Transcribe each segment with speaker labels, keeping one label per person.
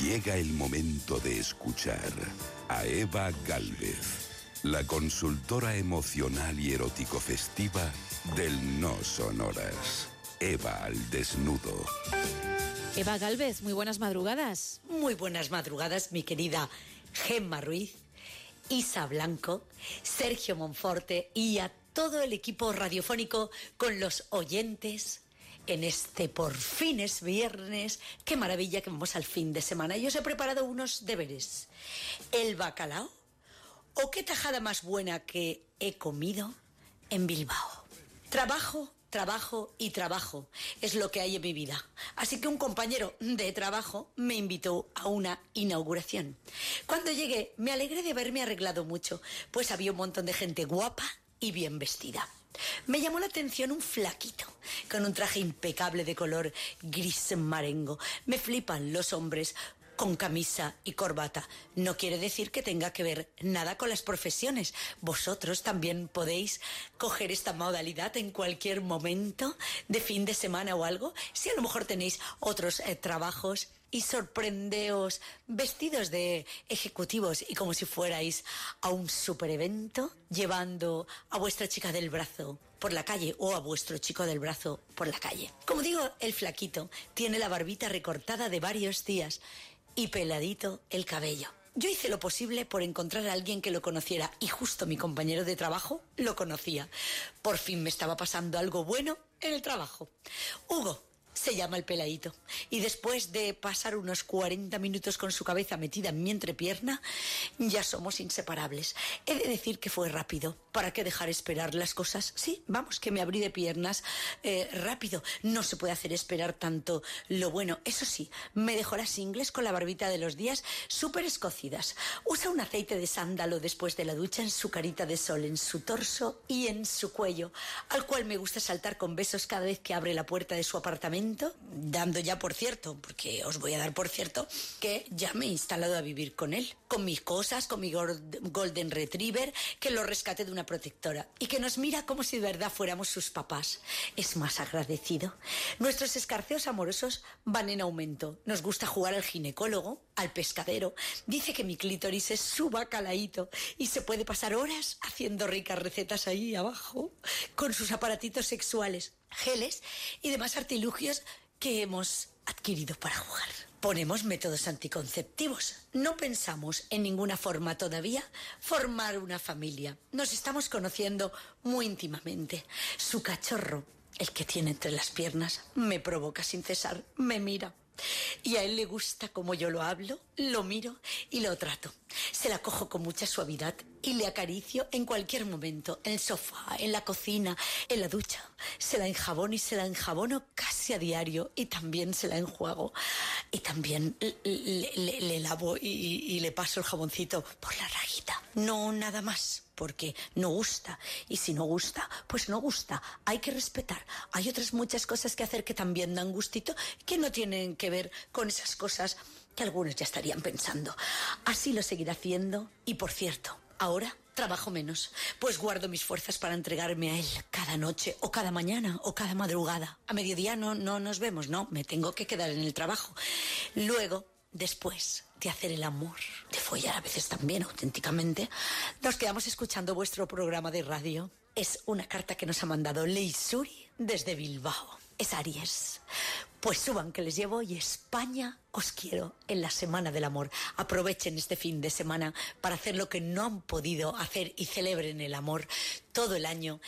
Speaker 1: Llega el momento de escuchar a Eva Galvez, la consultora emocional y erótico festiva del No Sonoras. Eva al desnudo.
Speaker 2: Eva Galvez, muy buenas madrugadas.
Speaker 3: Muy buenas madrugadas, mi querida Gemma Ruiz, Isa Blanco, Sergio Monforte y a todo el equipo radiofónico con los oyentes en este por fin es viernes. Qué maravilla que vamos al fin de semana. Yo os he preparado unos deberes. El bacalao o qué tajada más buena que he comido en Bilbao. Trabajo, trabajo y trabajo es lo que hay en mi vida. Así que un compañero de trabajo me invitó a una inauguración. Cuando llegué me alegré de haberme arreglado mucho, pues había un montón de gente guapa y bien vestida. Me llamó la atención un flaquito, con un traje impecable de color gris marengo. Me flipan los hombres con camisa y corbata. No quiere decir que tenga que ver nada con las profesiones. Vosotros también podéis coger esta modalidad en cualquier momento de fin de semana o algo. Si a lo mejor tenéis otros eh, trabajos y sorprendeos vestidos de ejecutivos y como si fuerais a un super evento llevando a vuestra chica del brazo por la calle o a vuestro chico del brazo por la calle. Como digo, el flaquito tiene la barbita recortada de varios días y peladito el cabello. Yo hice lo posible por encontrar a alguien que lo conociera y justo mi compañero de trabajo lo conocía. Por fin me estaba pasando algo bueno en el trabajo. Hugo, se llama el peladito. Y después de pasar unos 40 minutos con su cabeza metida en mi entrepierna, ya somos inseparables. He de decir que fue rápido. ¿Para qué dejar esperar las cosas? Sí, vamos, que me abrí de piernas eh, rápido. No se puede hacer esperar tanto lo bueno. Eso sí, me dejó las ingles con la barbita de los días súper escocidas. Usa un aceite de sándalo después de la ducha en su carita de sol, en su torso y en su cuello, al cual me gusta saltar con besos cada vez que abre la puerta de su apartamento, dando ya por cierto, porque os voy a dar por cierto, que ya me he instalado a vivir con él, con mis cosas, con mi Golden Retriever, que lo rescaté de una protectora y que nos mira como si de verdad fuéramos sus papás. Es más agradecido. Nuestros escarceos amorosos van en aumento. Nos gusta jugar al ginecólogo, al pescadero. Dice que mi clítoris es su bacalaíto y se puede pasar horas haciendo ricas recetas ahí abajo con sus aparatitos sexuales, geles y demás artilugios que hemos adquirido para jugar. Ponemos métodos anticonceptivos. No pensamos en ninguna forma todavía formar una familia. Nos estamos conociendo muy íntimamente. Su cachorro, el que tiene entre las piernas, me provoca sin cesar, me mira. Y a él le gusta como yo lo hablo, lo miro y lo trato. Se la cojo con mucha suavidad y le acaricio en cualquier momento, en el sofá, en la cocina, en la ducha. Se la enjabono y se la enjabono casi a diario y también se la enjuago. Y también le, le- le lavo y, y le paso el jaboncito por la rayita. No nada más, porque no gusta. Y si no gusta, pues no gusta. Hay que respetar. Hay otras muchas cosas que hacer que también dan gustito, que no tienen que ver con esas cosas que algunos ya estarían pensando. Así lo seguiré haciendo. Y por cierto, ahora trabajo menos, pues guardo mis fuerzas para entregarme a él cada noche o cada mañana o cada madrugada. A mediodía no, no nos vemos, no, me tengo que quedar en el trabajo. Luego, después de hacer el amor, de follar a veces también auténticamente, nos quedamos escuchando vuestro programa de radio. Es una carta que nos ha mandado Leisuri desde Bilbao. Es Aries. Pues suban que les llevo y España os quiero en la Semana del Amor. Aprovechen este fin de semana para hacer lo que no han podido hacer y celebren el amor todo el año,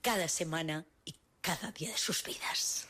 Speaker 3: cada semana y cada día de sus vidas.